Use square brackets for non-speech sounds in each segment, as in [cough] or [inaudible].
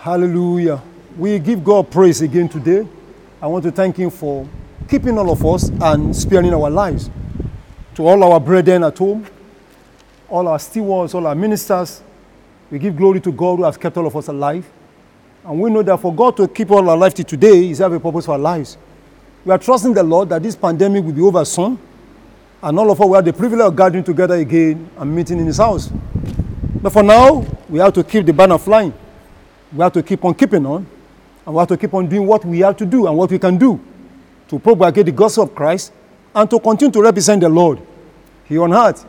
Hallelujah. We give God praise again today. I want to thank Him for keeping all of us and sparing our lives. To all our brethren at home, all our stewards, all our ministers, we give glory to God who has kept all of us alive. And we know that for God to keep all our life till today, He's have a purpose for our lives. We are trusting the Lord that this pandemic will be over soon. And all of us will have the privilege of gathering together again and meeting in His house. But for now, we have to keep the banner flying. We have to keep on keeping on. And we have to keep on doing what we have to do and what we can do to propagate the gospel of Christ and to continue to represent the Lord here on earth.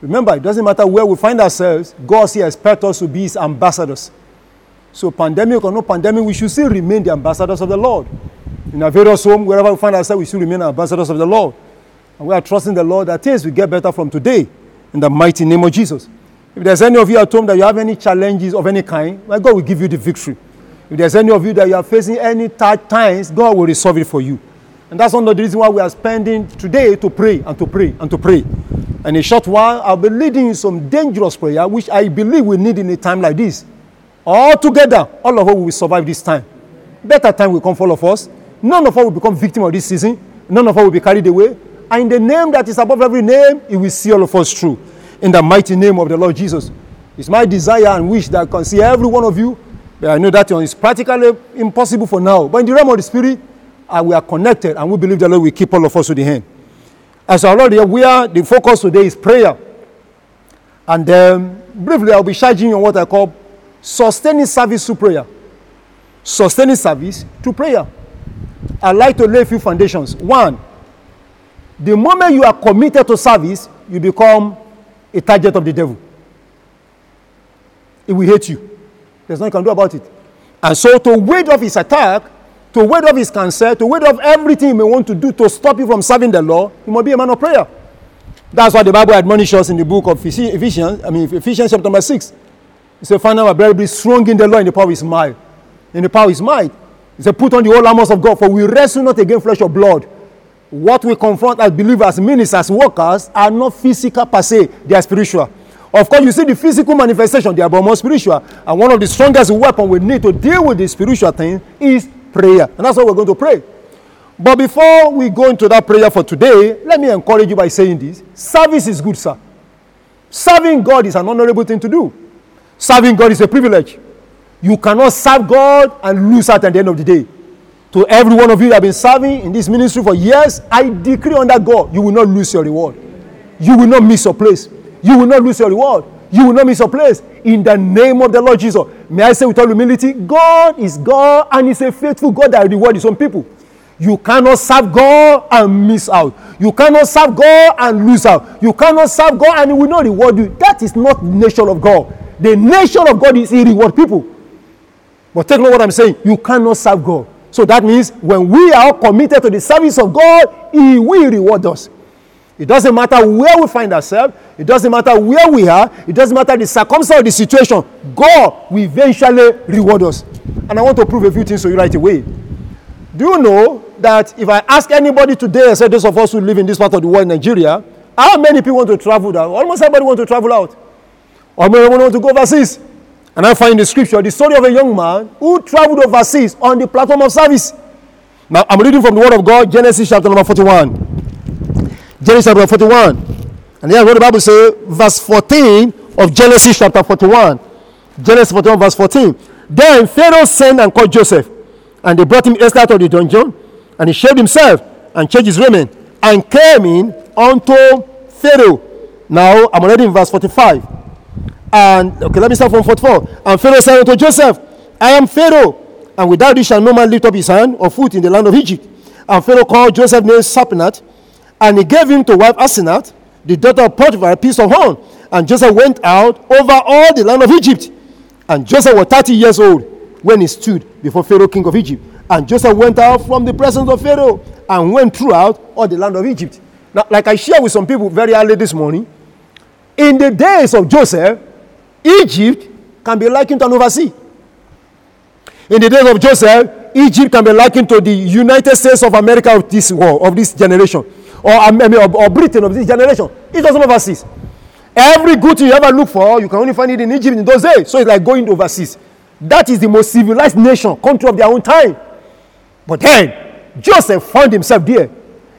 Remember, it doesn't matter where we find ourselves, God still expects us to be His ambassadors. So, pandemic or no pandemic, we should still remain the ambassadors of the Lord. In our various home, wherever we find ourselves, we should remain ambassadors of the Lord. And we are trusting the Lord that things will get better from today in the mighty name of Jesus. If there's any of you at home that you have any challenges of any kind, well, God will give you the victory. If there's any of you that you are facing any tight times, God will resolve it for you. And that's one of the reasons why we are spending today to pray and to pray and to pray. And in a short while, I'll be leading some dangerous prayer, which I believe we need in a time like this. All together, all of us will survive this time. Better time will come for all of us. None of us will become victim of this season. None of us will be carried away. And in the name that is above every name, He will see all of us through. In the mighty name of the Lord Jesus. It's my desire and wish that I can see every one of you. But I know that is practically impossible for now. But in the realm of the Spirit, uh, we are connected and we believe the Lord will keep all of us to the hand. As our Lord, we are, the focus today is prayer. And um, briefly, I'll be charging you on what I call sustaining service to prayer. Sustaining service to prayer. I'd like to lay a few foundations. One, the moment you are committed to service, you become a target of the devil. He will hate you. There's nothing you can do about it. And so, to ward off his attack, to ward off his cancer, to ward off everything he may want to do to stop you from serving the Lord, you must be a man of prayer. That's why the Bible admonishes us in the book of Ephesians, I mean, Ephesians chapter number 6. It says, Find out my be strong in the Lord in the power of his might. In the power of his might. He said, Put on the whole armor of God, for we wrestle not against flesh or blood. What we confront as believers, ministers, workers are not physical per se, they are spiritual. Of course, you see the physical manifestation, they are more spiritual. And one of the strongest weapons we need to deal with the spiritual thing is prayer. And that's what we're going to pray. But before we go into that prayer for today, let me encourage you by saying this service is good, sir. Serving God is an honorable thing to do. Serving God is a privilege. You cannot serve God and lose out at the end of the day. To every one of you that have been serving in this ministry for years, I decree under God, you will not lose your reward. You will not miss your place. You will not lose your reward. You will not miss your place. In the name of the Lord Jesus. May I say with all humility, God is God and He's a faithful God that rewards His own people. You cannot serve God and miss out. You cannot serve God and lose out. You cannot serve God and He will not reward you. That is not the nature of God. The nature of God is He reward people. But take note what I'm saying. You cannot serve God. So that means when we are committed to the service of God, He will reward us. It doesn't matter where we find ourselves, it doesn't matter where we are, it doesn't matter the circumstance of the situation, God will eventually reward us. And I want to prove a few things to you right away. Do you know that if I ask anybody today, I said those of us who live in this part of the world, Nigeria, how many people want to travel out? Almost everybody want to travel out. Or maybe want to go overseas. And I find in the scripture the story of a young man who traveled overseas on the platform of service. Now, I'm reading from the Word of God, Genesis chapter number 41. Genesis chapter 41. And here's what the Bible says, verse 14 of Genesis chapter 41. Genesis 41, verse 14. Then Pharaoh sent and called Joseph, and they brought him out of the dungeon, and he shaved himself and changed his raiment, and came in unto Pharaoh. Now, I'm already in verse 45. And okay, let me start from 44. And Pharaoh said unto Joseph, I am Pharaoh, and without this shall no man lift up his hand or foot in the land of Egypt. And Pharaoh called Joseph named Sapinat, and he gave him to wife Asenath, the daughter of Potiphar, a piece of horn. And Joseph went out over all the land of Egypt. And Joseph was 30 years old when he stood before Pharaoh, king of Egypt. And Joseph went out from the presence of Pharaoh and went throughout all the land of Egypt. Now, like I shared with some people very early this morning, in the days of Joseph, Egypt can be likened to an overseas. In the days of Joseph, Egypt can be likened to the United States of America of this world, of this generation, or, um, I mean, or, or Britain of this generation. It doesn't overseas. Every good thing you ever look for, you can only find it in Egypt in those days. So it's like going overseas. That is the most civilized nation, country of their own time. But then, Joseph found himself there.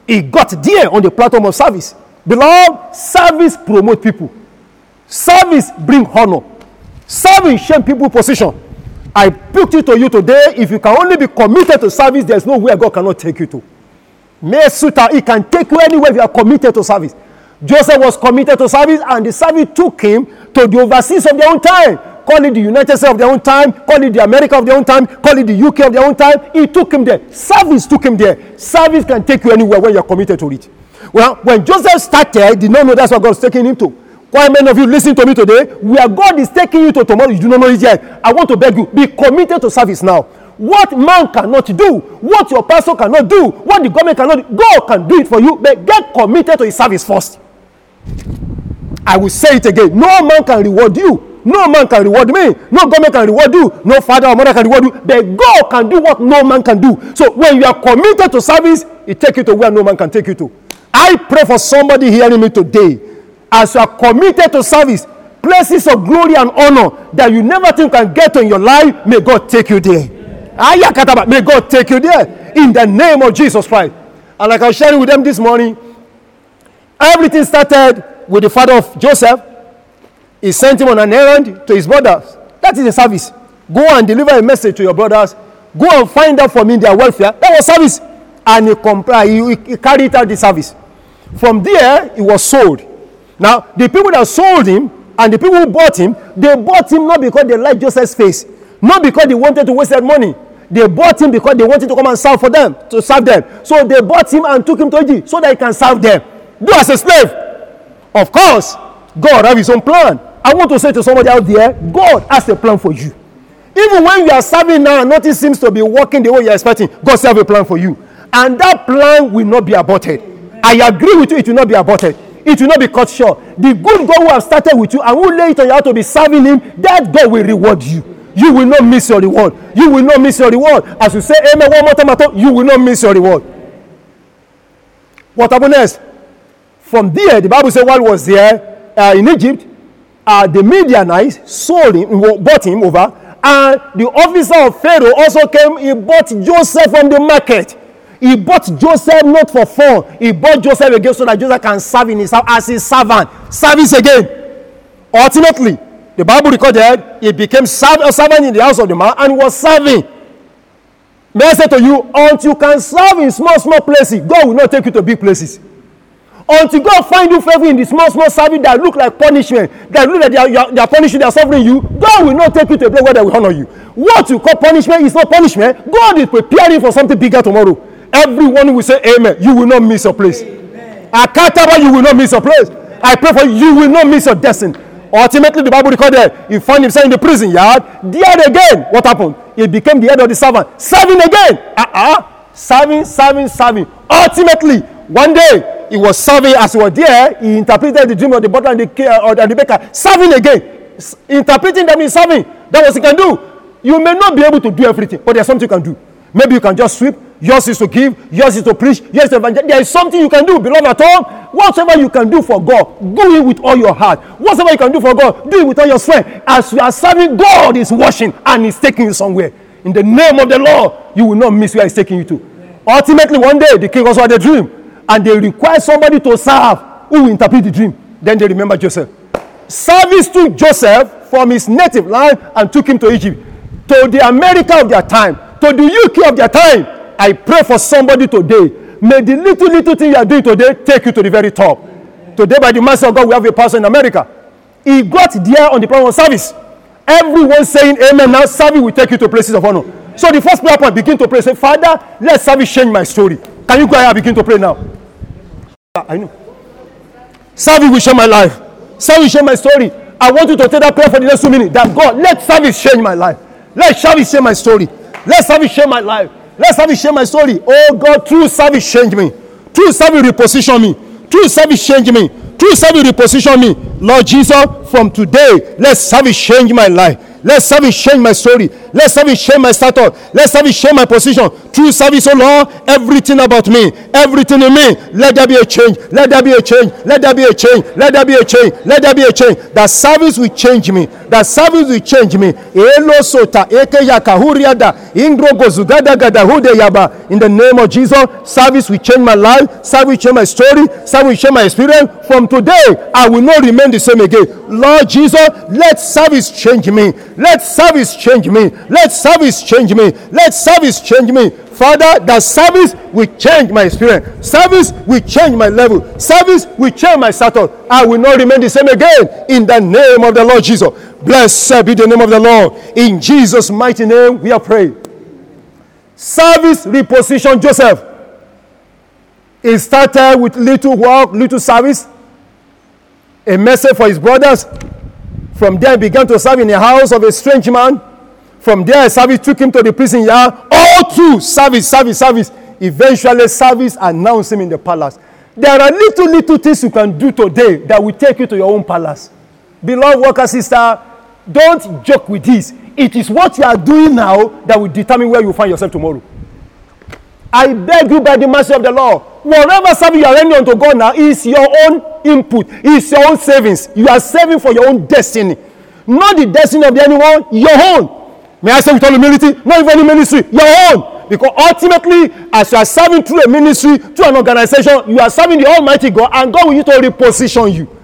He got there on the platform of service. Beloved, service promote people. Service bring honor. Service shame people position. I put it to you today. If you can only be committed to service, there's no way God cannot take you to. May Mesuta, He can take you anywhere if you are committed to service. Joseph was committed to service, and the service took him to the overseas of their own time. Call it the United States of their own time, call it the America of their own time, call it the UK of their own time. He took him there. Service took him there. Service can take you anywhere when you're committed to it. Well, when Joseph started, he did not know that's what God was taking him to. Why many of you listen to me today? Where God is taking you to tomorrow, you do not know it yet. I want to beg you, be committed to service now. What man cannot do, what your pastor cannot do, what the government cannot do, God can do it for you, but get committed to his service first. I will say it again. No man can reward you. No man can reward me. No government can reward you. No father or mother can reward you. But God can do what no man can do. So when you are committed to service, it take you to where no man can take you to. I pray for somebody hearing me today. As you are committed to service, places of glory and honor that you never think can get in your life, may God take you there. May God take you there in the name of Jesus Christ. And like I was sharing with them this morning, everything started with the father of Joseph. He sent him on an errand to his brothers. That is a service. Go and deliver a message to your brothers. Go and find out for me their welfare. That was service. And he, complied, he, he carried out the service. From there, he was sold. Now, the people that sold him and the people who bought him, they bought him not because they liked Joseph's face, not because they wanted to waste their money. They bought him because they wanted to come and serve for them, to serve them. So they bought him and took him to Egypt so that he can serve them. Do as a slave. Of course, God has his own plan. I want to say to somebody out there, God has a plan for you. Even when you are serving now and nothing seems to be working the way you are expecting, God still have a plan for you. And that plan will not be aborted. I agree with you, it will not be aborted. It will not be cut short. The good God who have started with you and who lay it on you to be serving him, that God will reward you. You will not miss your reward. You will not miss your reward. As you say amen one more time, you will not miss your reward. What happened next? From there, the Bible said while was there uh, in Egypt, uh, the Midianites sold him, bought him over, and the officer of Pharaoh also came, he bought Joseph from the market. He bought Joseph not for fun. He bought Joseph again so that Joseph can serve in his as his servant. Service again. Ultimately, the Bible recorded he became a servant in the house of the man and was serving. May I say to you, until you can serve in small, small places, God will not take you to big places. Until God find you favor in the small, small service that look like punishment, that look like they are, they are punishing, they are suffering you, God will not take you to a place where they will honor you. What you call punishment is not punishment. God is preparing for something bigger tomorrow. Everyone will say amen. You will not miss your place. Akataba, you will not miss your place. I pray for you, you will not miss your destiny. Ultimately, the Bible recorded he found himself in the prison yard. There again, what happened? He became the head of the servant. Serving again. Uh-uh. Serving, serving, serving. Ultimately, one day, he was serving as he was there. He interpreted the dream of the butler and the, uh, and the baker. Serving again. S- interpreting them in serving. That was he can do. You may not be able to do everything, but there's something you can do. Maybe you can just sweep. Yours is to give. Yours is to preach. Yours is to evangelize. There is something you can do, beloved at home. Whatever you can do for God, do it with all your heart. Whatever you can do for God, do it with all your strength. As you are serving, God is watching and is taking you somewhere. In the name of the Lord, you will not miss where He's taking you to. Ultimately, one day, the king also had a dream, and they require somebody to serve who will interpret the dream. Then they remember Joseph. Service took Joseph from his native land and took him to Egypt, to the America of their time, to the UK of their time. I pray for somebody today. May the little, little thing you are doing today take you to the very top. Today, by the mercy of God, we have a person in America. He got there on the plan of service. Everyone saying amen now, service will take you to places of honor. So the first prayer point, begin to pray. Say, Father, let service change my story. Can you go ahead and begin to pray now? Ah, I know. Service will change my life. Service will change my story. I want you to take that prayer for the next two minutes. That God, let service change my life. Let service change my story. Let service change my life. Let service change my story. Oh God, true service change me. True service reposition me. True service change me. True service reposition me. Lord Jesus, from today, let service change my life. Let service change my story. Let service change my status. Let service change my position. Through service, oh Lord, everything about me, everything in me, let there be a change. Let there be a change. Let there be a change. Let there be a change. Let there be a change. That service will change me. That service will change me. Sota eke yakahuriada ingro gada hude yaba. In the name of Jesus, service will change my life. Service will change my story. Service will change my experience. From today, I will not remain the same again. Lord Jesus, let service change me. Let service change me. Let service change me. Let service change me. Father, that service will change my experience. Service will change my level. Service will change my status. I will not remain the same again. In the name of the Lord Jesus. Blessed be the name of the Lord. In Jesus' mighty name, we are praying. Service reposition Joseph. He started with little work, little service, a message for his brothers. From there, he began to serve in the house of a strange man. From there, service took him to the prison yard. All through service, service, service. Eventually, service announced him in the palace. There are little, little things you can do today that will take you to your own palace. Beloved worker, sister, don't joke with this. It is what you are doing now that will determine where you find yourself tomorrow. I beg you by the mercy of the Lord, whatever service you are rendering unto God now is your own input, is your own savings. You are saving for your own destiny, not the destiny of anyone, your own. May I say with all humility, not even any ministry, your own. Because ultimately, as you are serving through a ministry, through an organization, you are serving the Almighty God, and God will use to reposition you.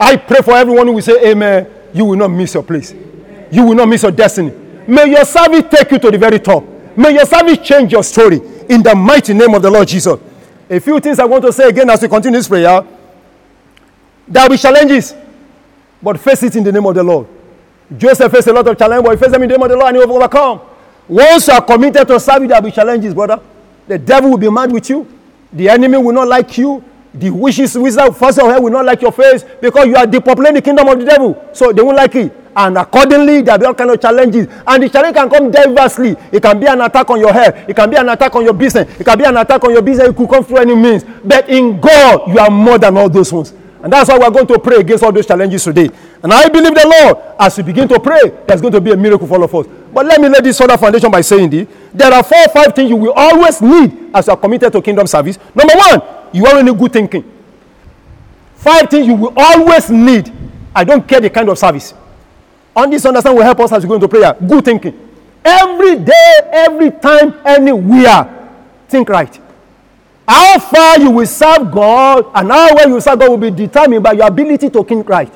I pray for everyone who will say, Amen. You will not miss your place. You will not miss your destiny. May your service take you to the very top. May your service change your story in the mighty name of the Lord Jesus. A few things I want to say again as we continue this prayer. There will be challenges, but face it in the name of the Lord. Joseph faced a lot of challenges, but he faced them in the name of the Lord and he overcome. Once you are committed to serving, there will be challenges, brother. The devil will be mad with you. The enemy will not like you. The wishes, wizard, first of all, will not like your face because you are depopulating the kingdom of the devil. So they won't like it. And accordingly, there will be all kind of challenges. And the challenge can come diversely. It can be an attack on your health. It can be an attack on your business. It can be an attack on your business. It could come through any means. But in God, you are more than all those ones. And that's why we're going to pray against all those challenges today. And I believe the Lord, as we begin to pray, there's going to be a miracle for all of us. But let me lay this other foundation by saying this. There are four or five things you will always need as you are committed to kingdom service. Number one, you already need good thinking. Five things you will always need. I don't care the kind of service. On this understand will help us as we go into prayer. Good thinking. Every day, every time, anywhere. Think right. How far you will serve God and how well you serve God will be determined by your ability to think right.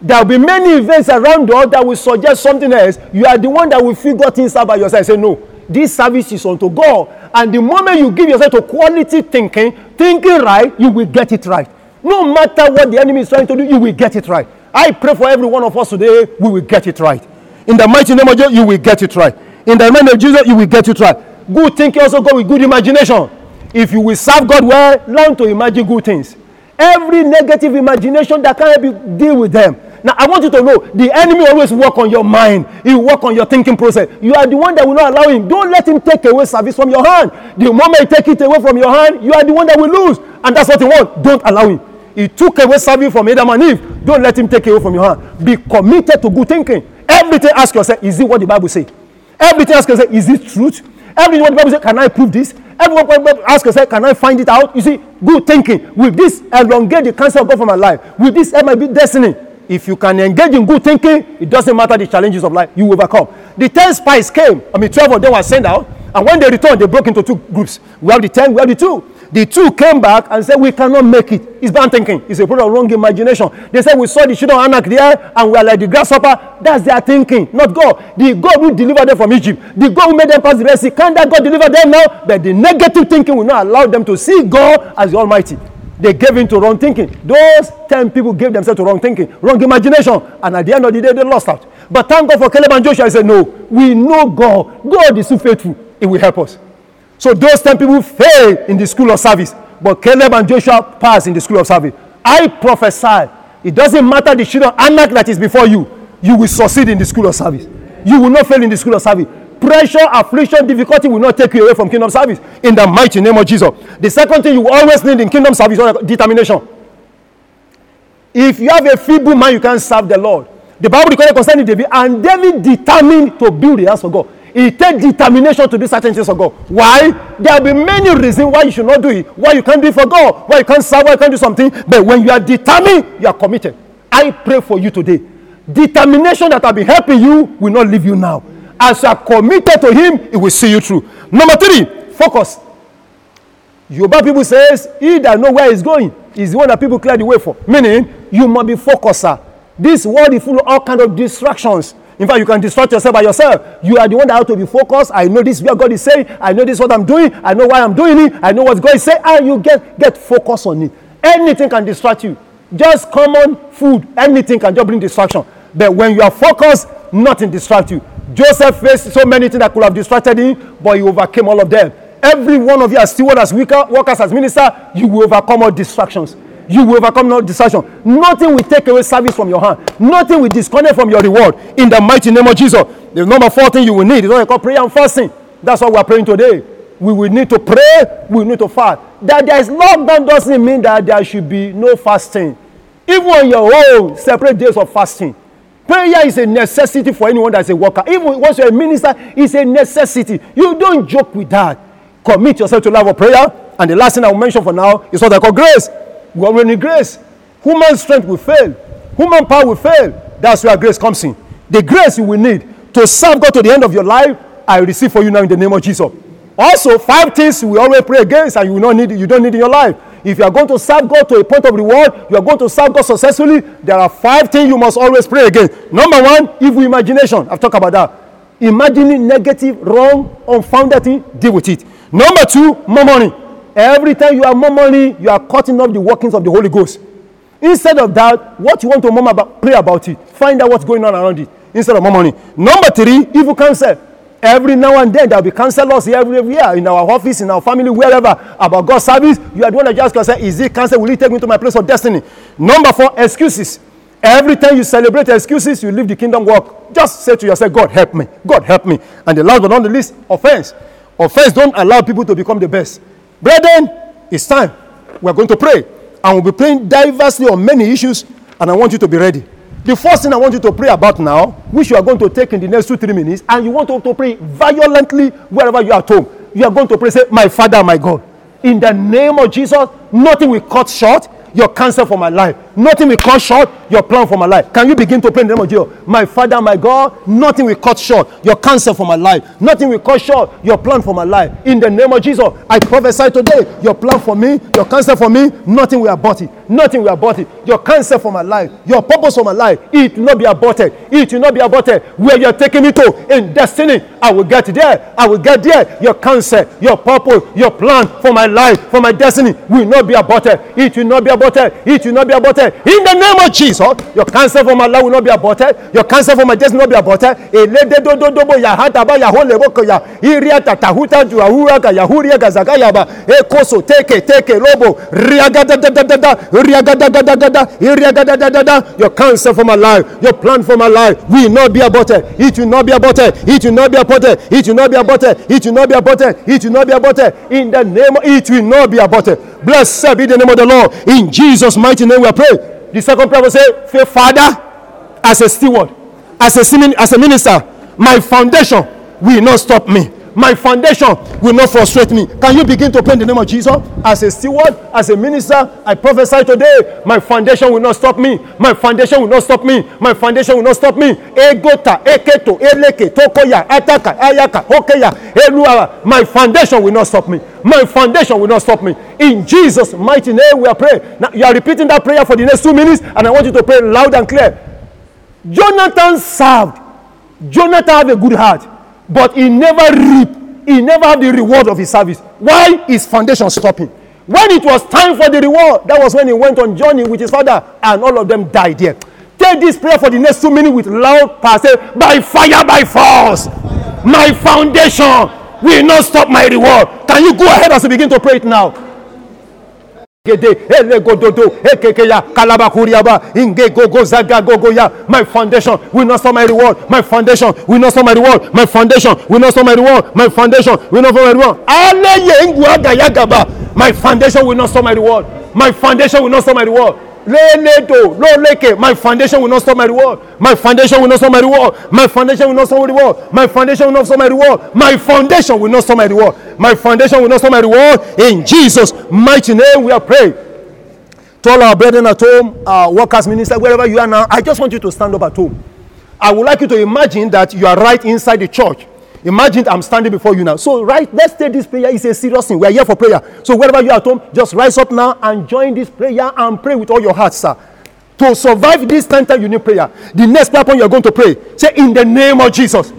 There will be many events around us that will suggest something else. You are the one that will figure things out by yourself. Say, no, this service is unto God. And the moment you give yourself to quality thinking, thinking right, you will get it right. No matter what the enemy is trying to do, you will get it right. I pray for every one of us today, we will get it right. In the mighty name of Jesus, you will get it right. In the name of Jesus, you will get it right. Good thinking also go with good imagination. If you will serve God well, learn to imagine good things. Every negative imagination that can help you deal with them. Now I want you to know the enemy always work on your mind. He work on your thinking process. You are the one that will not allow him. Don't let him take away service from your hand. The moment he take it away from your hand, you are the one that will lose. And that's what he want. Don't allow him. He took away service from Adam and Eve. Don't let him take away from your hand. Be committed to good thinking. Everything ask yourself, is it what the Bible say? Everything ask yourself, is it truth? The Bible say, can I prove this? Everyone ask yourself, can I find it out? You see, good thinking. With this, elongate the cancer of God for my life. With this, help my destiny. If you can engage in good thinking, it doesn't matter the challenges of life, you overcome. The 10 spies came. I mean, 12 of them were sent out. And when they returned, they broke into two groups. We have the 10, we have the two. The two came back and said, We cannot make it. It's bad thinking. It's a product of wrong imagination. They said, We saw the children of Anak there and we are like the grasshopper. That's their thinking, not God. The God who delivered them from Egypt, the God who made them pass the Red Sea, can that God deliver them now? But the negative thinking will not allow them to see God as the Almighty. They gave in to wrong thinking. Those 10 people gave themselves to wrong thinking, wrong imagination. And at the end of the day, they lost out. But thank God for Caleb and Joshua. I said, No, we know God. God is so faithful. It will help us. So those 10 people failed in the school of service. But Caleb and Joshua passed in the school of service. I prophesy. It doesn't matter the children anak that is before you. You will succeed in the school of service. You will not fail in the school of service. Pressure, affliction, difficulty will not take you away from kingdom service. In the mighty name of Jesus. The second thing you always need in kingdom service is determination. If you have a feeble mind, you can't serve the Lord. The Bible declares concerning David, and David determined to build the house for God. It takes determination to do certain things for God. Why? There will be many reasons why you should not do it, why you can't do it for God, why you can't serve, why you can't do something. But when you are determined, you are committed. I pray for you today. Determination that will be helping you will not leave you now. As you are committed to Him, He will see you through. Number three, focus. Yoruba people says, he that know where he's going is the one that people clear the way for. Meaning, you must be focused, sir. This world is full of all kind of distractions. In fact, you can distract yourself by yourself. You are the one that has to be focused. I know this where God is saying. I know this what I'm doing. I know why I'm doing it. I know what God is saying. And you get get focused on it. Anything can distract you. Just common food. Anything can just bring distraction. But when you are focused, nothing distract you. Joseph faced so many things that could have distracted him, but he overcame all of them. Every one of you as steward, as workers, as minister, you will overcome all distractions. You will overcome no distraction. Nothing will take away service from your hand. Nothing will disconnect from your reward. In the mighty name of Jesus. The number four thing you will need is what I call prayer and fasting. That's what we are praying today. We will need to pray. We need to fast. That there is lockdown doesn't mean that there should be no fasting. Even on your own, separate days of fasting. Prayer is a necessity for anyone that's a worker. Even once you're a minister, it's a necessity. You don't joke with that. Commit yourself to love of prayer. And the last thing I will mention for now is what I call grace. We already need grace. Human strength will fail. Human power will fail. That's where grace comes in. The grace you will need to serve God to the end of your life, I receive for you now in the name of Jesus. Also, five things we always pray against and you will not need you don't need in your life. If you are going to serve God to a point of reward, you are going to serve God successfully, there are five things you must always pray against. Number one, evil imagination. I've talked about that. Imagining negative, wrong, unfounded thing, deal with it. Number two, more money. Every time you have more money, you are cutting off the workings of the Holy Ghost. Instead of that, what you want to mom about, pray about it. Find out what's going on around it. Instead of more money. Number three, evil counsel. Every now and then there will be counselors every year in our office, in our family, wherever about God's service. You are the one that just say, Is it counsel? Will it take me to my place of destiny? Number four, excuses. Every time you celebrate excuses, you leave the kingdom work. Just say to yourself, God help me. God help me. And the last but not the least, offense. Offense don't allow people to become the best. Brethren, it's time. We're going to pray. And we'll be praying diversely on many issues. And I want you to be ready. The first thing I want you to pray about now, which you are going to take in the next two, three minutes, and you want to, to pray violently wherever you are at home. You are going to pray, say, My Father, my God. In the name of Jesus, nothing will cut short your cancer for my life. Nothing will cut short your plan for my life. Can you begin to pray in the name of Jesus? My Father, my God, nothing will cut short your cancer for my life. Nothing will cut short your plan for my life. In the name of Jesus, I prophesy today your plan for me, your cancer for me, nothing will abort it. Nothing will abort it. Your cancer for my life, your purpose for my life, it will not be aborted. It will not be aborted. Where you're taking me to in destiny, I will get there. I will get there. Your cancer, your purpose, your plan for my life, for my destiny will not be aborted. It will not be aborted. It will not be aborted. In the name of Jesus, your cancer for my life will not be aborted. Your cancer for my destiny will not be aborted. Elededododobo yahataba yaholebo ya iria tatahuta juahura ga yahuria ga zagayaba ekoso teke teke lobo. Riagadadadada riagadadadada iriagadadadada your cancer for my life your plan my life will not be aborted. It will not be aborted. It will not be aborted. It will not be aborted. It will not be aborted. It will not be aborted. In the name of, it will not be aborted. Blessed be the name of the Lord. In Jesus mighty name we pray the second prayer will say father as a steward as a as a minister my foundation will not stop me my foundation will not frustrate me. Can you begin to pray in the name of Jesus? As a steward, as a minister, I prophesy today, my foundation will not stop me. My foundation will not stop me. My foundation will not stop me. Egota, eketo, eleke, tokoya, ataka, ayaka, hokeya, eluara. My foundation will not stop me. My foundation will not stop me. In Jesus' mighty name, we are praying. Now, you are repeating that prayer for the next two minutes, and I want you to pray loud and clear. Jonathan served. Jonathan had a good heart but he never reap. He never have the reward of his service. Why his foundation stopping? When it was time for the reward that was when he went on journey with his father and all of them died there. Take this prayer for the next two minutes with loud say by fire by force my foundation will not stop my reward. Can you go ahead as you begin to pray it now my foundation will not stop my reward my foundation will not stop my reward my foundation will not stop my reward my foundation will not stop my reward my foundation will not stop my reward my foundation will not stop my reward. My foundation will not stop my reward. My foundation will not stop my reward. My foundation will not stop my reward. My foundation will not stop my reward. My foundation will not stop my reward. My foundation will not stop my reward. In Jesus' mighty name, we are praying. To all our brethren at home, our workers, minister, wherever you are now, I just want you to stand up at home. I would like you to imagine that you are right inside the church. Imagine I'm standing before you now. So, right, let's take this prayer. It's a serious thing. We are here for prayer. So, wherever you are at home, just rise up now and join this prayer and pray with all your heart, sir. To survive this time, you need prayer. The next prayer point you are going to pray, say, In the name of Jesus.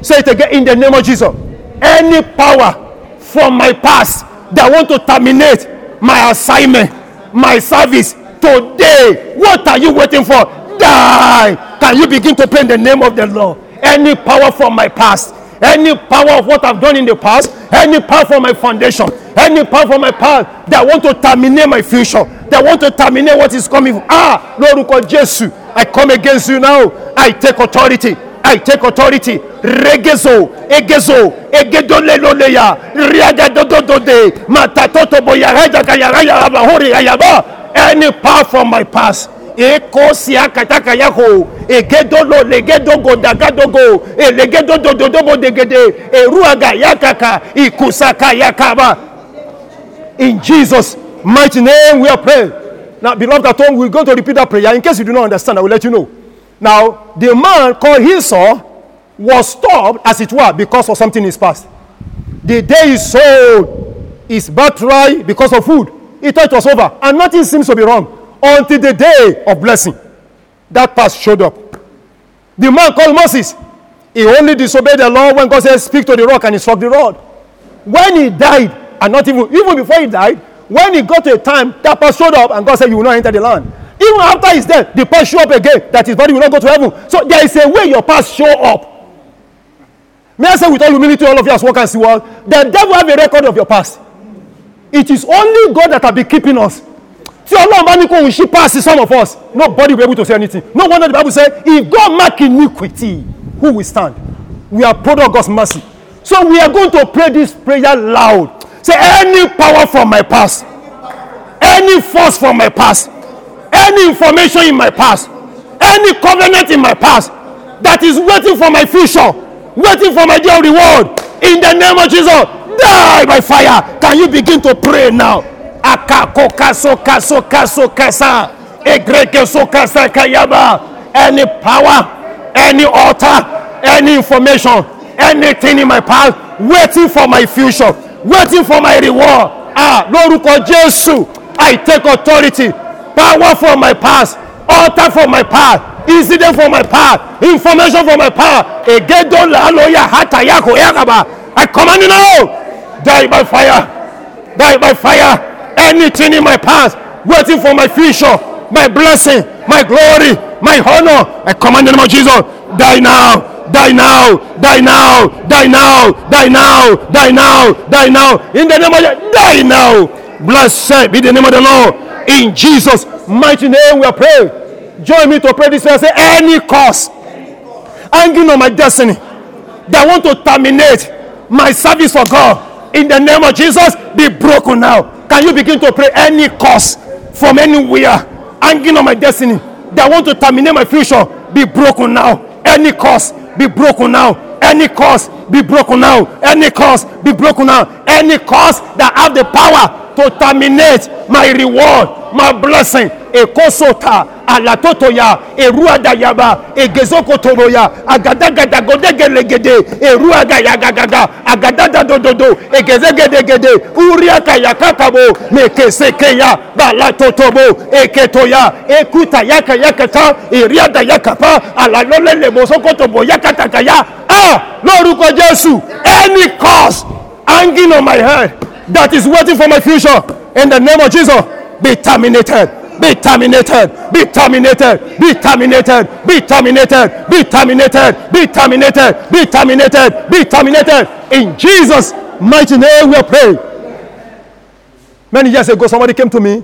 Say it again, in the name of Jesus. Any power from my past that want to terminate my assignment, my service today, what are you waiting for? Die. Can you begin to pray in the name of the Lord? Any power from my past any power of what I've done in the past, any power from my foundation, any power from my past that want to terminate my future, that want to terminate what is coming. Ah, lórúkọ Jésù, I come against you now. I take authority. I take authority. Regezo, egezo, egedoleleya, riagadododode, matatoto boyaraja kayaraya abahori ayaba. Any power from my past ekosia kataka yako egedolo legedogo dagadogo elegedodododobo degede eruaga yakaka ikusaka yakaba in Jesus mighty name we are praying. Now beloved at home we're going to repeat that prayer. In case you do not understand I will let you know. Now the man called Esau was stopped as it were because of something in his past. The day he sold his birthright because of food he thought it was over. And nothing seems to be wrong until the day of blessing. That past showed up. The man called Moses, he only disobeyed the law when God said, Speak to the rock, and he struck the rod. When he died, and not even, even before he died, when he got to a time, that past showed up, and God said, You will not enter the land. Even after he's dead, the past show up again, that his body will not go to heaven. So there is a way your past show up. May I say with all humility, all of you as work and see what? The devil have a record of your past. It is only God that has been keeping us tí ọlọ́run bá ní kó òun ṣí pass some of us nobody will be able to say anything. No wonder the bible say if God mark iniquity who will stand? We are product God's mercy. So we are going to pray this prayer loud. Say any power from my past any force from my past any information in my past any covenant in my past that is waiting for my future waiting for my day reward in the name of Jesus die by fire. Can you begin to pray now akakokasokasokasokasa egrekesokasakayaba any power any altar any information anything in my past waiting for my future waiting for my reward. Ah lórúkọ jésù i take authority power from my past altar from my past incident from my past information from my past. Egedolaloya hatayako yakaba i command you now die by fire die by fire anything in my past waiting for my future, my blessing, my glory, my honor. I command the name of Jesus, die now, die now, die now, die now, die now, die now, die now. In the name of Jesus, die now. Blessed be the name of the Lord. In Jesus' mighty name we are praying. Join me to pray this prayer. Say, any cause hanging on my destiny that want to terminate my service for God in the name of Jesus be broken now can you begin to pray any cause from anywhere hanging on my destiny that want to terminate my future be broken now? Any cause be broken now. Any cause be broken now. Any cause be broken now. Any cause that have the power to terminate my reward, my blessing. Ekosota alatotoya eruadayaba egezokotoboya agadagadagodegelegede eruagayagagaga agadadadododo egezegedegede uriakayakakabo mekesekeya balatotobo eketoya ekutayakayakata iriadayakapa alalolelebosokotobo yakatakaya ah lórúkọ jésù any cause hanging on my head that is waiting for my future in the name of jesus be terminated be terminated, be terminated, be terminated, be terminated, be terminated, be terminated, be terminated, be terminated. In Jesus' mighty name we praying. Many years ago, somebody came to me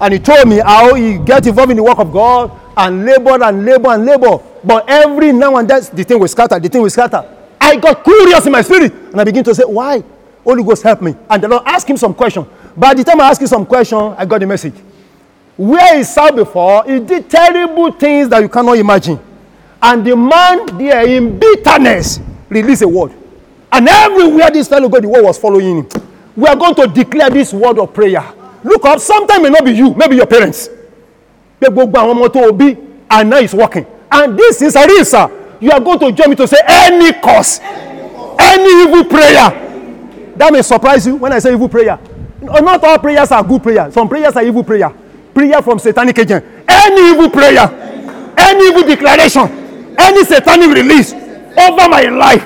and he told me how he get involved in the work of God and labor and labor and labor. But every now and then, the thing will scatter, the thing will scatter. I got curious in my spirit and I begin to say, Why? Holy Ghost help me. And the Lord asked him some question. By the time I asked him some question, I got the message. where he served before, he did terrible things that you cannot imagine. And the man there in bitterness released a word. And everywhere this fellow go, the word was following him. We are going to declare this word of prayer. Look up, sometimes may not be you, maybe your parents. And now it's working. And this is sir. You are going to join me to say any cause, any evil prayer. That may surprise you when I say evil prayer. Not all prayers are good prayers. Some prayers are evil prayer. Prayer from satanic agent. Any evil prayer, any evil declaration, any satanic release over my life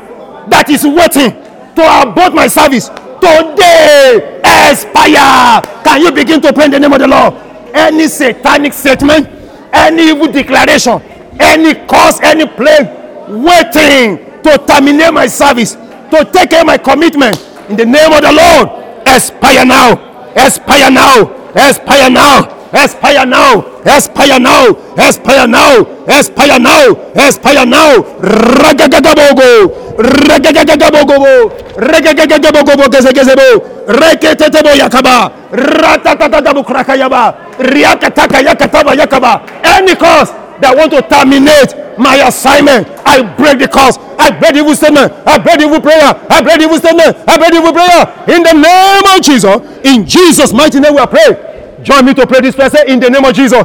that is waiting to abort my service today expire. Can you begin to pray in the name of the Lord? Any satanic statement, any evil declaration, any cause, any plague waiting to terminate my service, to take away my commitment in the name of the Lord, expire now, expire now, expire now. Expire now, expire now, expire now, expire now, expire now. Ragagagabogo, ragagagabogo, ragagagabogo gezegezebo, reketetebo yakaba, ratatatatabu krakayaba, riakataka yakataba yakaba. Any cause, that want to terminate my assignment, I break the curse. I break the evil statement. I break the evil prayer. I break the evil statement. I break the evil prayer. In the name of Jesus. In Jesus' mighty name we are praying. Join me to pray this prayer. In the name of Jesus.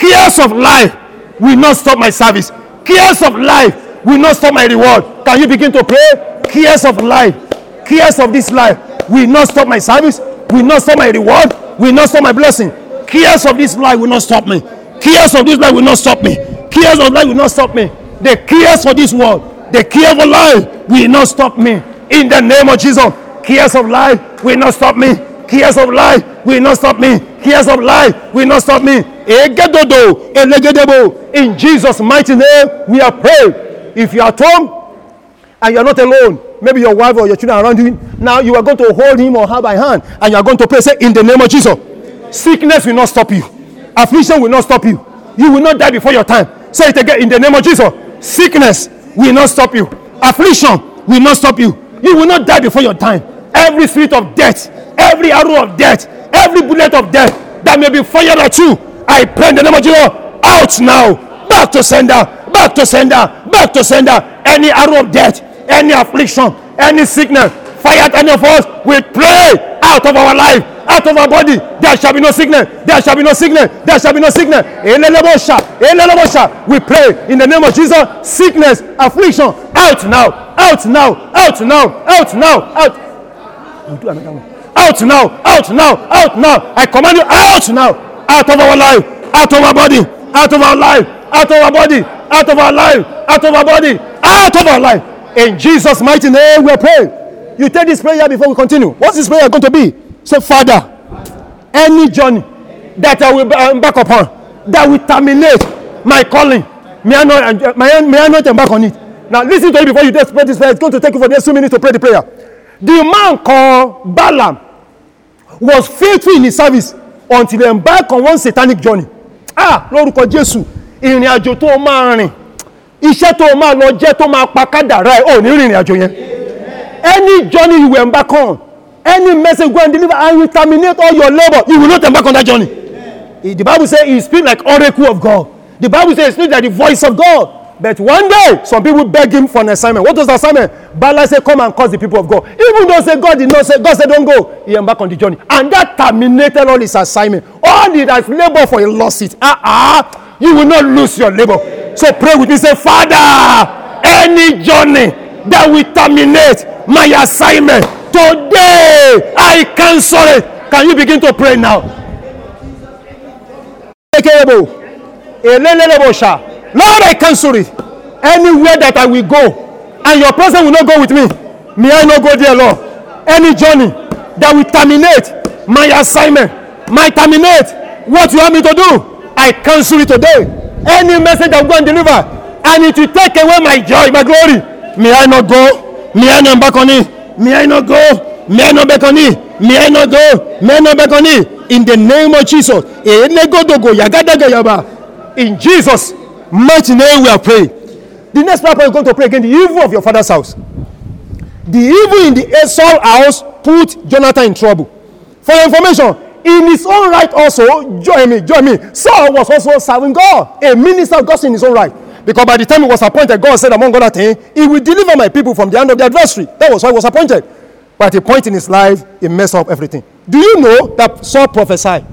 Cares of life will not stop my service. Cares of life will not stop my reward. Can you begin to pray? Cares of life. Cares of this life will not stop my service. Will not stop my reward. Will not stop my blessing. Cares of this life will not stop me. Cares of this life will not stop me. Cares of life will not stop me. The cares for this world, the care for life will not stop me. In the name of Jesus, cares of life will not stop me. Cares of life will not stop me. Cares of life will not stop me. In Jesus' mighty name, we are praying. If you are at home and you are not alone, maybe your wife or your children around you, now you are going to hold him or her by hand and you are going to pray. Say, in the name of Jesus, sickness will not stop you, affliction will not stop you, you will not die before your time. Say it again in the name of Jesus. Sickness will not stop you, affliction will not stop you, you will not die before your time. Every spirit of death, every arrow of death, every bullet of death that may be fired at you, I pray in the name of Jesus, out now, back to sender, back to sender, back to sender. Any arrow of death, any affliction, any sickness, fired any of us, we pray out of our life, out of our body. There shall be no sickness, there shall be no sickness, there shall be no sickness. We pray in the name of Jesus, sickness, affliction, out now, out now, out now, out now, out. Do another one. Out now, out now, out now. I command you out now, out of our life, out of our body, out of our life, out of our body, out of our life, out of our body, out of our life. In Jesus' mighty name, we pray. You take this prayer before we continue. What's this prayer going to be? Say, Father, any journey that I will embark upon that will terminate my calling, may I not, I, may I not embark on it. Now, listen to it before you just pray this prayer. It's going to take you for the next two minutes to pray the prayer. The man called Balaam was faithful in his service until he embarked on one satanic journey. Ah, lórúkọ Jésù, ìrìn àjò tó máa rìn, iṣẹ́ tó máa lọ jẹ́ tó máa pa kádàrá ẹ̀, ò ní rìnrìn àjò yẹn. Any journey you will embark on, any message go and deliver and will terminate all your labour, you will not embark on that journey. Eh, The Bible says he speaks like oracle of God. The Bible says speaks like the voice of God. But one day, some people beg him for an assignment. What was the assignment? Balaam said, Come and cause the people of God. Even though say God did not say, God said, Don't go. He embarked on the journey. And that terminated all his assignment. All he has labored for, he lost it. Ah, ah. You will not lose your labor. So pray with me. Say, Father, any journey that will terminate my assignment today, I cancel it. Can you begin to pray now? Lord, I cancel it. Anywhere that I will go, and your presence will not go with me, may I not go there, Lord. Any journey that will terminate my assignment, my terminate what you want me to do, I cancel it today. Any message that will go and deliver, and it will take away my joy, my glory, may I not go, may I not back on it, may I not go, may I not back on it, may I not go, may I not back on it. In the name of Jesus. In Jesus' mighty name we are praying. The next prayer point is going to pray again the evil of your father's house. The evil in the Esau house put Jonathan in trouble. For information, in his own right also, join me, join me. Saul was also serving God, a minister of God in his own right. Because by the time he was appointed, God said, among other things, He will deliver my people from the hand of the adversary. That was why he was appointed. But at a point in his life, he messed up everything. Do you know that Saul prophesied?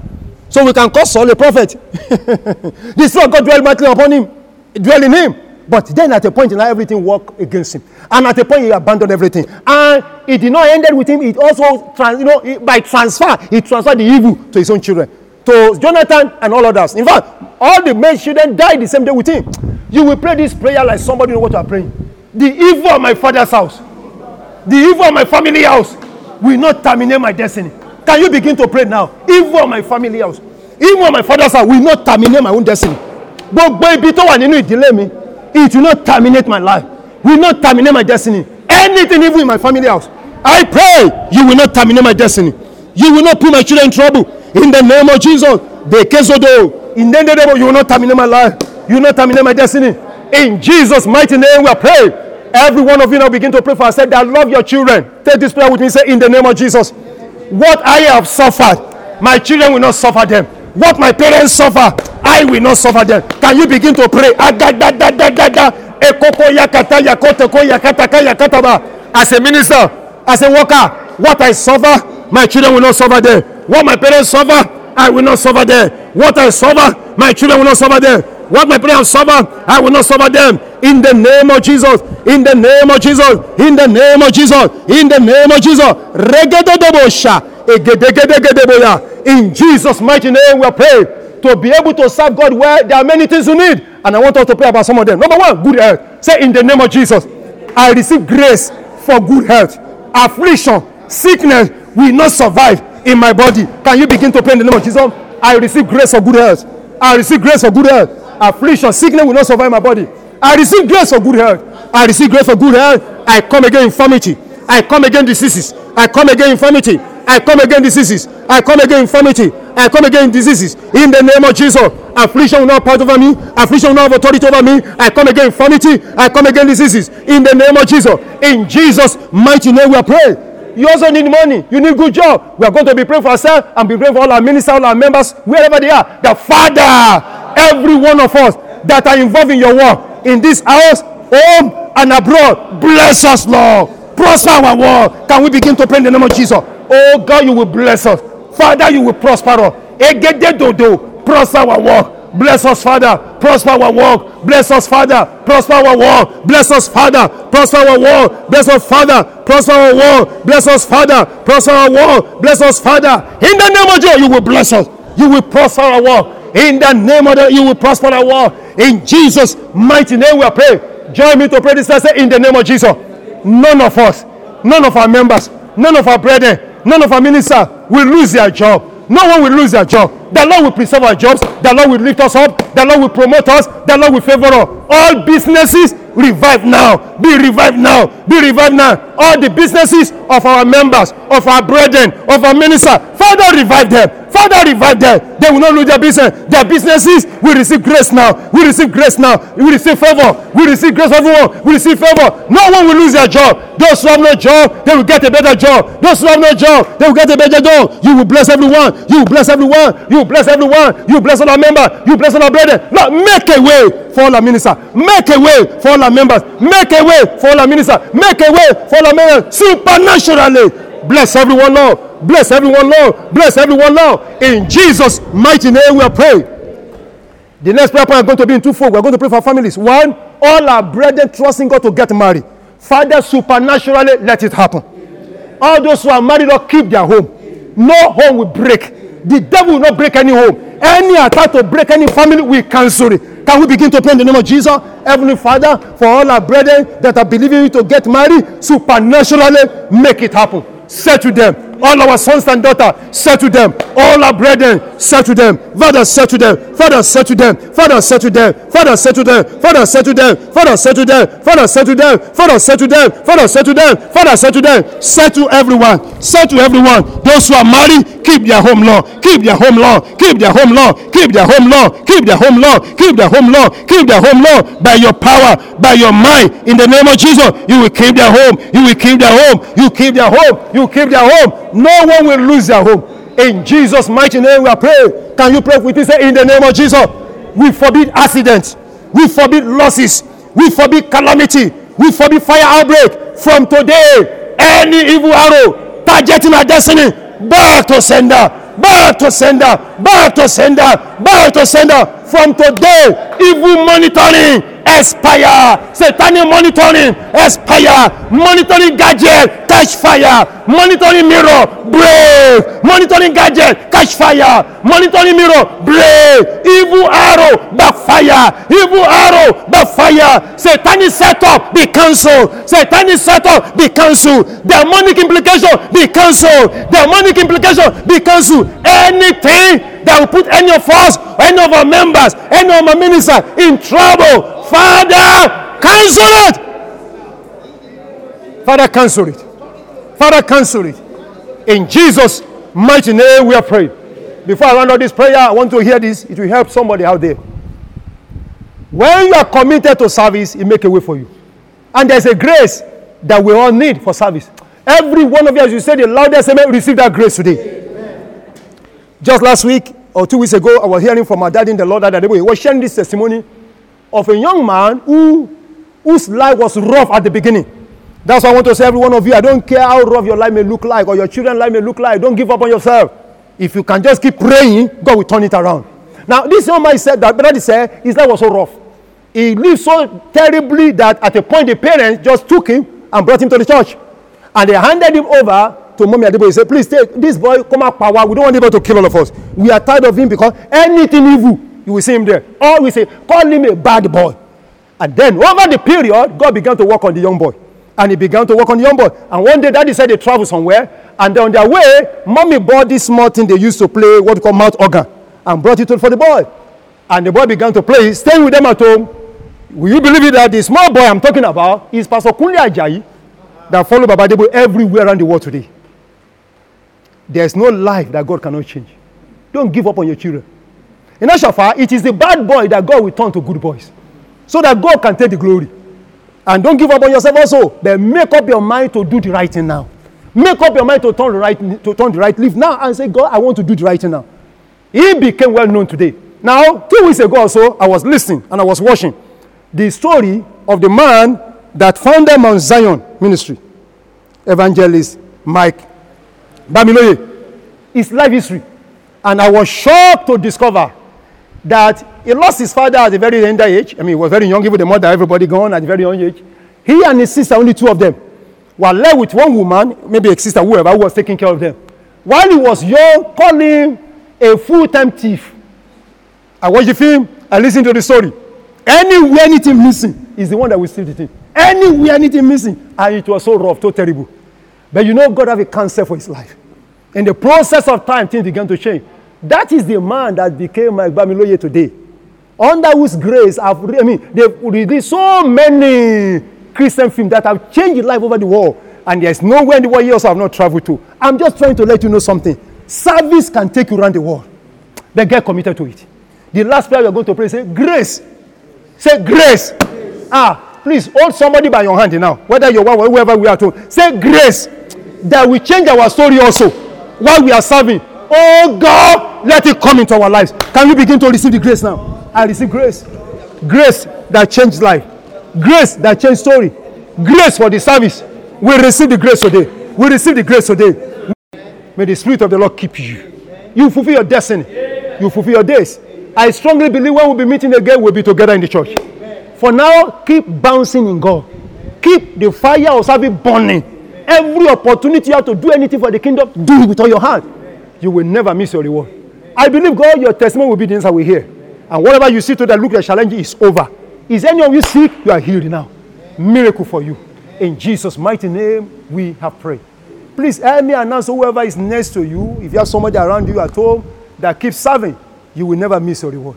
So we can call Saul a prophet. [laughs] Spirit of God dwell mightily upon him, dwell in him. But then at a point in life, everything worked against him. And at a point, he abandoned everything. And it did not end with him. It also, trans, you know, by transfer, he transferred the evil to his own children. To Jonathan and all others. In fact, all the men children died the same day with him. You will pray this prayer like somebody know what you are praying. The evil of my father's house, the evil of my family house will not terminate my destiny. Can you begin to pray now? Evil of my family house, evil of my father's house will not terminate my own destiny. Gbogbo ibi tó wà nínú ìdílé mi, it will not terminate my life, will not terminate my destiny. Anything evil in my family house, I pray you will not terminate my destiny. You will not put my children in trouble. In the name of Jesus, the Kesodo, in the name of you will not terminate my life. You will not terminate my destiny. In Jesus' mighty name, we praying. Every one of you now begin to pray for. Said, I love your children. Take this prayer with me. Say, in the name of Jesus, what I have suffered, my children will not suffer them. What my parents suffer, I will not suffer them. Can you begin to pray? As a minister, as a worker, what I suffer, my children will not suffer there. What my parents suffer, I will not suffer there. What I suffer, my children will not suffer there. What my parents suffer, I will not suffer them. In the name of Jesus. In the name of Jesus. In the name of Jesus. In the name of Jesus. In Jesus' mighty name, we are praying to be able to serve God where there are many things you need. And I want us to pray about some of them. Number one, good health. Say, in the name of Jesus, I receive grace for good health. Affliction, sickness will not survive in my body. Can you begin to pray in the name of Jesus? I receive grace for good health. I receive grace for good health. Affliction, sickness will not survive my body. I receive grace for good health. I receive grace for good health. I come again infirmity. I come again diseases. I come again infirmity. I come again diseases. I come again infirmity. I come again diseases. In the name of Jesus. Affliction will not part over me. Affliction will not have authority over me. I come again infirmity. I come again diseases. In the name of Jesus. In Jesus' mighty name we are praying. You also need money. You need good job. We are going to be praying for ourselves and be praying for all our ministers, all our members, wherever they are. The Father, every one of us that are involved in your work, in this house, home, and abroad, bless us, Lord. Prosper our work. Can we begin to pray in the name of Jesus? Oh God, you will bless us. Father, you will prosper us. Egede dodo, prosper our work. Bless us, Father. Prosper our work. Bless us, Father. Prosper our work. Bless us, Father. Prosper our work. Bless us, Father. Prosper our work. Bless us, Father. Prosper our work. Bless us, Father. In the name of Jesus, you will bless us. You will prosper our work. In the name of the, you will prosper our work. In Jesus' mighty name, we are praying. Join me to pray this. Say, in the name of Jesus, none of us, none of our members, none of our brethren, none of our ministers will lose their job. No one will lose their job. The Lord will preserve our jobs. The Lord will lift us up. The Lord will promote us. The Lord will favor us. All businesses revive now. Be revived now. Be revived now. All the businesses of our members, of our brethren, of our minister, Father, revive them. Father, revive them. They will not lose their business. Their businesses will receive grace now. We receive grace now. We receive favor. We receive grace everyone. We receive favor. No one will lose their job. Those who have no job, they will get a better job. Those who have no job, they will get a better job. You will bless everyone. You will bless everyone. You will bless everyone. You will bless all our members. You will bless all our brethren. Lord, make a way for all our ministers. Make a way for all our members. Make a way for all our ministers. Make a way for all our members. Supernaturally. Bless everyone, Lord. Bless everyone, Lord. Bless everyone, Lord. In Jesus' mighty name, we are praying. The next prayer point is going to be in two fold. We're going to pray for families. One, all our brethren trusting God to get married. Father, supernaturally, let it happen. All those who are married, Lord, keep their home. No home will break. The devil will not break any home. Any attack to break any family, we cancel it. Can we begin to pray in the name of Jesus? Heavenly Father, for all our brethren that are believing you to get married, supernaturally make it happen. Say to them all our sons and daughters, settle them. All our brethren, settle them. Father, settle them. Father, settle them. Father, settle them. Father, settle them. Father, settle them. Father, settle them. Father, settle them. Father, settle them. Father, settle them. Father, settle them. Settle everyone. Settle everyone. Those who are married, keep their home law. Keep their home law. Keep their home law. Keep their home law. Keep their home law. Keep their home law. Keep their home law by your power, by your mind. In the name of Jesus, you will keep their home. You will keep their home. You keep their home. You keep their home. No one will lose their home. In Jesus' mighty name, we are praying. Can you pray with me? Say, in the name of Jesus, we forbid accidents, we forbid losses, we forbid calamity, we forbid fire outbreak. From today, any evil arrow targeting our destiny, back to sender, back to sender, back to sender, back to sender. From today, evil monitoring expire. Satanic monitoring, expire. Monitoring gadget, catch fire. Monitoring mirror, break. Monitoring gadget, catch fire. Monitoring mirror, break. Evil arrow, backfire. Evil arrow, backfire. Satanic setup, be cancelled. Satanic setup, be cancelled. Demonic implication, be cancelled. Demonic implication, be cancelled. Anything that will put any of us, any of our members, any of our ministers in trouble, Father, cancel it. Father, cancel it. Father, cancel it. In Jesus' mighty name, we are praying. Before I run out this prayer, I want to hear this. It will help somebody out there. When you are committed to service, it make a way for you. And there's a grace that we all need for service. Every one of you, as you said the loudest amen, receive that grace today. Amen. Just last week or two weeks ago, I was hearing from my dad in the Lord that he was sharing this testimony of a young man who, whose life was rough at the beginning. That's why I want to say, every one of you, I don't care how rough your life may look like or your children's life may look like. Don't give up on yourself. If you can just keep praying, God will turn it around. Now, this young man said that, but he said his life was so rough. He lived so terribly that at a point the parents just took him and brought him to the church. And they handed him over to Mommy Adebo. He said, Please take this boy, come out power. We don't want him to kill all of us. We are tired of him because anything evil you will see him there. Or we say, call him a bad boy. And then over the period, God began to work on the young boy. And he began to work on the young boy. And one day, daddy said they travel somewhere. And on their way, mommy bought this small thing they used to play, what we call mouth organ, and brought it for the boy. And the boy began to play, staying with them at home. Will you believe it that the small boy I'm talking about is Pastor Kunle Ajayi that follow Baba Debo everywhere around the world today. There's no life that God cannot change. Don't give up on your children. In Ashafa, it is the bad boy that God will turn to good boys. So that God can take the glory. And don't give up on yourself also. But make up your mind to do the right thing now. Make up your mind to turn the right to turn the right leaf now and say, God, I want to do the right thing now. He became well known today. Now, two weeks ago or so, I was listening and I was watching the story of the man that founded Mount Zion Ministry, Evangelist Mike Bamiloye. His life history. And I was shocked to discover that he lost his father at a very tender age. I mean, he was very young, even the mother, everybody gone at a very young age. He and his sister, only two of them, were left with one woman, maybe a sister, whoever, who was taking care of them. While he was young, calling a full-time thief. I watched the film, I listened to the story. Anywhere anything missing is the one that will steal the thing. Anywhere anything missing. And it was so rough, so terrible. But you know, God have a cancer for his life. In the process of time, things began to change. That is the man that became Mike Bamiloye today. Under whose grace, I've, I mean, they've released so many Christian films that have changed life over the world. And there's nowhere in the world you also have not traveled to. I'm just trying to let you know something. Service can take you around the world. But get committed to it. The last prayer we're going to pray, say, grace. Say, grace. grace. Ah, please hold somebody by your hand now. Whether you're one whoever we are to. Say, grace. That will change our story also while we are serving. Oh God, let it come into our lives. Can we begin to receive the grace now? I receive grace. Grace that changed life. Grace that changed story. Grace for the service. We receive the grace today. We receive the grace today. May the Spirit of the Lord keep you. You fulfill your destiny. You fulfill your days. I strongly believe when we'll be meeting again, we'll be together in the church. For now, keep bouncing in God. Keep the fire of service burning. Every opportunity you have to do anything for the kingdom, do it with all your heart you will never miss your reward. I believe God, your testimony will be the answer we hear. And whatever you see to that look like challenge is over. Is any of you sick? You are healed now. Miracle for you. In Jesus' mighty name, we have prayed. Please help me announce whoever is next to you. If you have somebody around you at home that keeps serving, you will never miss your reward.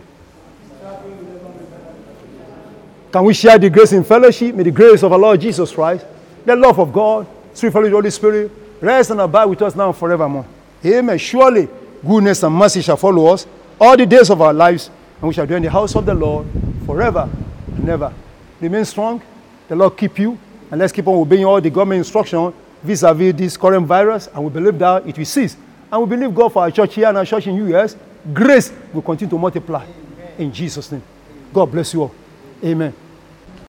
Can we share the grace in fellowship? May the grace of our Lord Jesus Christ, the love of God, sweet fellowship the Holy Spirit, rest and abide with us now and forevermore. Amen. Surely goodness and mercy shall follow us all the days of our lives, and we shall dwell in the house of the Lord forever and ever. Remain strong. The Lord keep you, and let's keep on obeying all the government instruction vis-a-vis this current virus, and we believe that it will cease And we believe God for our church here and our church in US. Grace will continue to multiply. In Jesus' name. God bless you all. Amen.